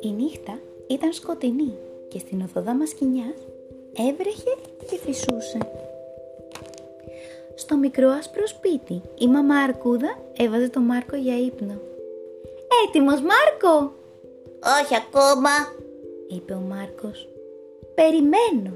Η νύχτα ήταν σκοτεινή και στην οδοδά μας σκηνιάς έβρεχε και φυσούσε. Στο μικρό άσπρο σπίτι η μαμά Αρκούδα έβαζε τον Μάρκο για ύπνο. «Έτοιμος Μάρκο!» «Όχι ακόμα», είπε ο Μάρκος. «Περιμένω».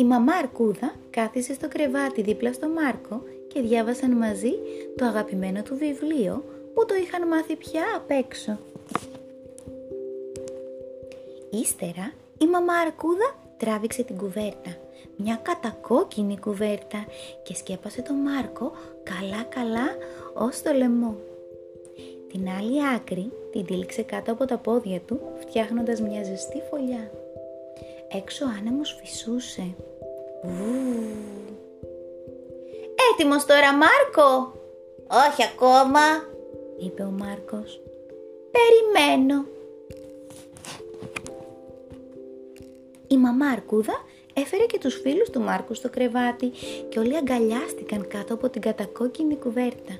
Η μαμά Αρκούδα κάθισε στο κρεβάτι δίπλα στο Μάρκο και διάβασαν μαζί το αγαπημένο του βιβλίο που το είχαν μάθει πια απ' έξω. Ύστερα η μαμά Αρκούδα τράβηξε την κουβέρτα, μια κατακόκκινη κουβέρτα και σκέπασε τον Μάρκο καλά καλά ως το λαιμό. Την άλλη άκρη την τύλιξε κάτω από τα πόδια του φτιάχνοντας μια ζεστή φωλιά. Έξω άνεμος φυσούσε. Βου. «Έτοιμος τώρα Μάρκο» «Όχι ακόμα» είπε ο Μάρκος. «Περιμένω» Η μαμά Αρκούδα έφερε και τους φίλους του Μάρκου στο κρεβάτι και όλοι αγκαλιάστηκαν κάτω από την κατακόκκινη κουβέρτα.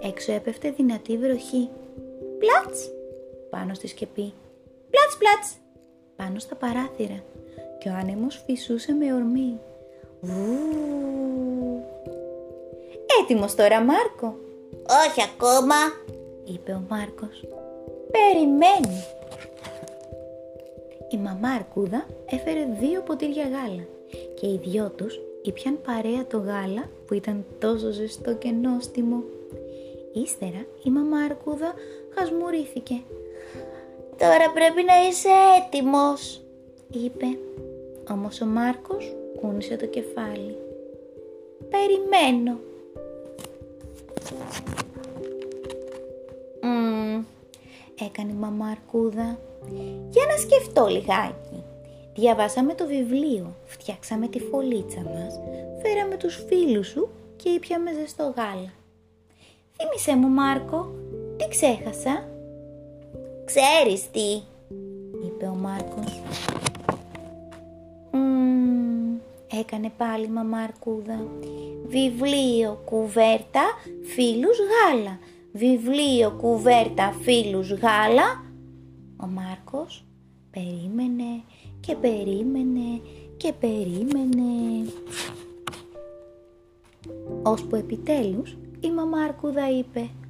Έξω έπεφτε δυνατή βροχή. Πλάτς! Πάνω στη σκεπή. Πλάτς, πλάτς! Πάνω στα παράθυρα. Και ο άνεμος φυσούσε με ορμή. Βου! Έτοιμος τώρα Μάρκο! Όχι ακόμα, είπε ο Μάρκος. Περιμένει. Η μαμά Αρκούδα έφερε δύο ποτήρια γάλα και οι δυο τους ήπιαν παρέα το γάλα που ήταν τόσο ζεστό και νόστιμο. Ύστερα η μαμά Αρκούδα χασμουρήθηκε. «Τώρα πρέπει να είσαι έτοιμος», είπε. Όμως ο Μάρκος κούνησε το κεφάλι. «Περιμένω», έκανε η μαμά Αρκούδα. Για να σκεφτώ λιγάκι. Διαβάσαμε το βιβλίο, φτιάξαμε τη φωλίτσα μας, φέραμε τους φίλους σου και ήπιαμε ζεστό γάλα. Θύμησέ μου Μάρκο, τι ξέχασα; Ξέρεις τι, είπε ο Μάρκος. έκανε πάλι η μαμά Αρκούδα. Βιβλίο, κουβέρτα, φίλους γάλα βιβλίο, κουβέρτα, φίλους, γάλα. Ο Μάρκος περίμενε και περίμενε και περίμενε. Ώσπου επιτέλους η μαμά Αρκούδα είπε «Α, το βρήκα!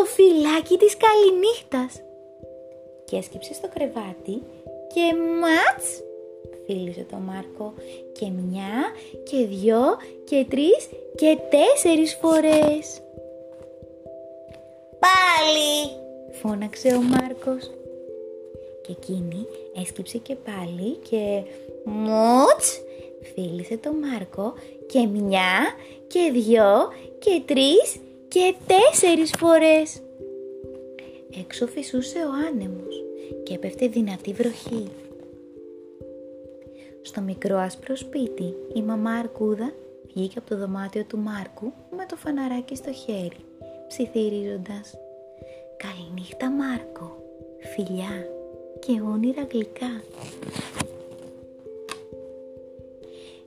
Το φυλάκι της καληνύχτας!» Και έσκυψε στο κρεβάτι και μάτς φίλησε το Μάρκο και μια και δυο και τρεις και τέσσερις φορές. «Πάλι!» φώναξε ο Μάρκος. Και εκείνη έσκυψε και πάλι και μουτς φίλησε το Μάρκο και μια και δυο και τρεις και τέσσερις φορές. Έξω φυσούσε ο άνεμος και έπεφτε δυνατή βροχή. Στο μικρό άσπρο σπίτι η μαμά Αρκούδα βγήκε από το δωμάτιο του Μάρκου με το φαναράκι στο χέρι, ψιθυρίζοντας «Καληνύχτα Μάρκο, φιλιά και όνειρα γλυκά».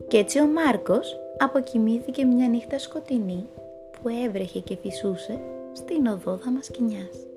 Κι έτσι ο Μάρκος αποκοιμήθηκε μια νύχτα σκοτεινή που έβρεχε και φυσούσε στην οδό Δαμασκηνιάς.